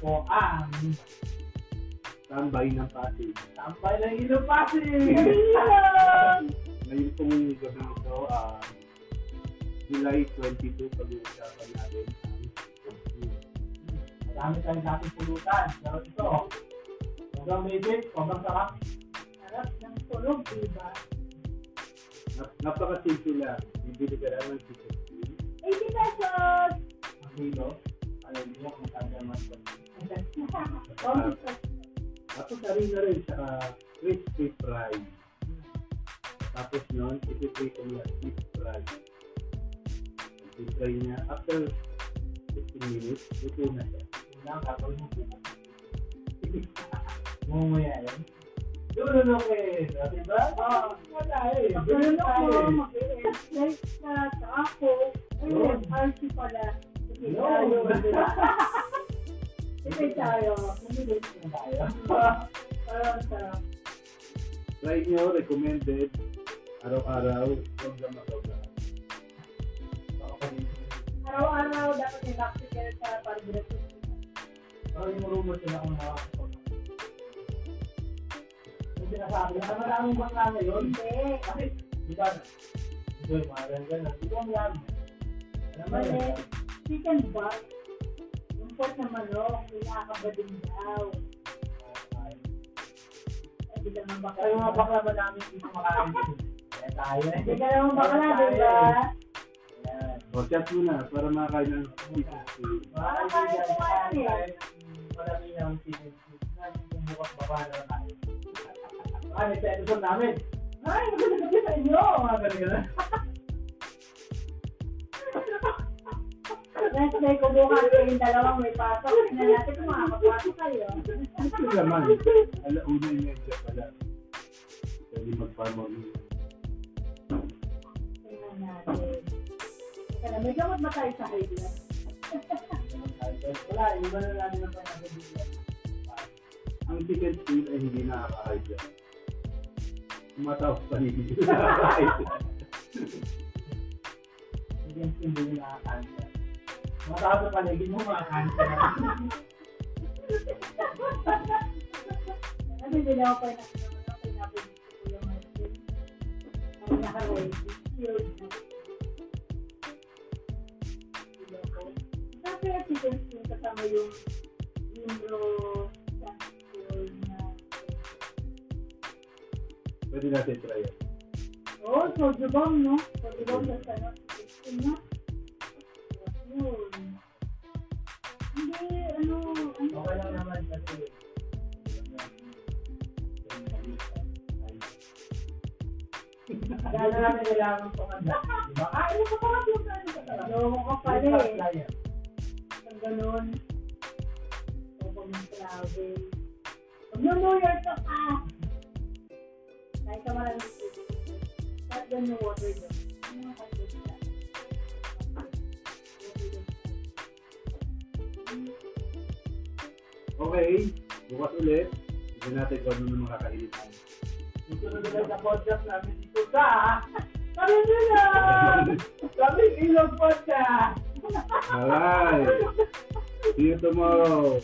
po ang Tambay ng Pasig. Tambay ng Ilo Pasig! Ngayon pong gabi ito, ah, July 22, pag-uusapan natin ang Marami tayong dating pulutan. Pero ito, sobrang basic, sobrang sarap. Sarap ng tulog, diba? Nap- Napaka-simple lang. Bibili ka lang ng chicken skin. 80 pesos! Ang kilo, ayaw niyo kung magkanda mas Tapos harina rin sa crispy fry. Tapos nun, ipipray ko niya deep fry. Deep fry niya, after 15 minutes, luto na siya. Unang gagawin mo bukas. Mumuya yun. Dulo eh. Diba? Oo. Wala eh. Ano ko, eh. mag-exercise na ako. Yun. Ayun, RC pala. No. Sige tayo. Bumili tayo. Parang sarap. Try nyo, recommended, araw-araw, huwag na masobra. Araw-araw dapat may bacteria sa pag-breakfast. Pero yung rumor sila kung nakakasok. Yung sinasabi na maraming bakla ngayon. Hindi. Kasi, di ba, ito yung mga ganyan. Di ba ang yan? Mali. yan? Chicken butt. Pot na manok, pinakabading daw. Ay, di ka naman bakla. Kaya yung mga bakla ba namin dito makain din? Kaya tayo eh. Hindi ka naman bakla, di ba? eh. Yan. O, chat muna para makakain ng chicken skin. Mga kaibigan, kain tayo. Marami na kung bukas baba na tayo. Ay, sa episode namin. Ay, maganda kasi sa inyo. Mga ganun. Yan sabay ko bukas kayong dalawang may pasok. Tingnan natin kung makakapasok kayo. Ito naman, alauna yung medya pala. Pwede mag-farming. Tingnan natin. Lang, may gamot ba tayo sa blood? Wala, iba na namin ang panasabihan. Ang chicken skin ay hindi nakaka-hide yan. Tumatawag pa hindi nakaka-hide. Hindi yung hindi nakakanta. Matapos sa paligid mo, makakanta na. Ano din ako pa nakakita ko pinapin ko yung Martin. Ang naka-ready. Yun. Sabi at chicken skin kasama yung limbro Pwede natin try yan. Oh, soju bomb, no? Soju bomb sa chicken skin na. Yun. Lang naman kasi. Na namin kailangan pumanda. Diba? Ah, ano ka pa yung ano ka talaga? Loko ka pala eh. Pag ganun, ako ng travel. Pag na New York ka pa, kahit ka maraming kahit yung water doon. Ano ka? Okay, bukas ulit. Hindi natin kung ano na makakainit tayo. Sunod na sa podcast namin dito sa Kami na! Kami ilog podcast! Alright. See you tomorrow.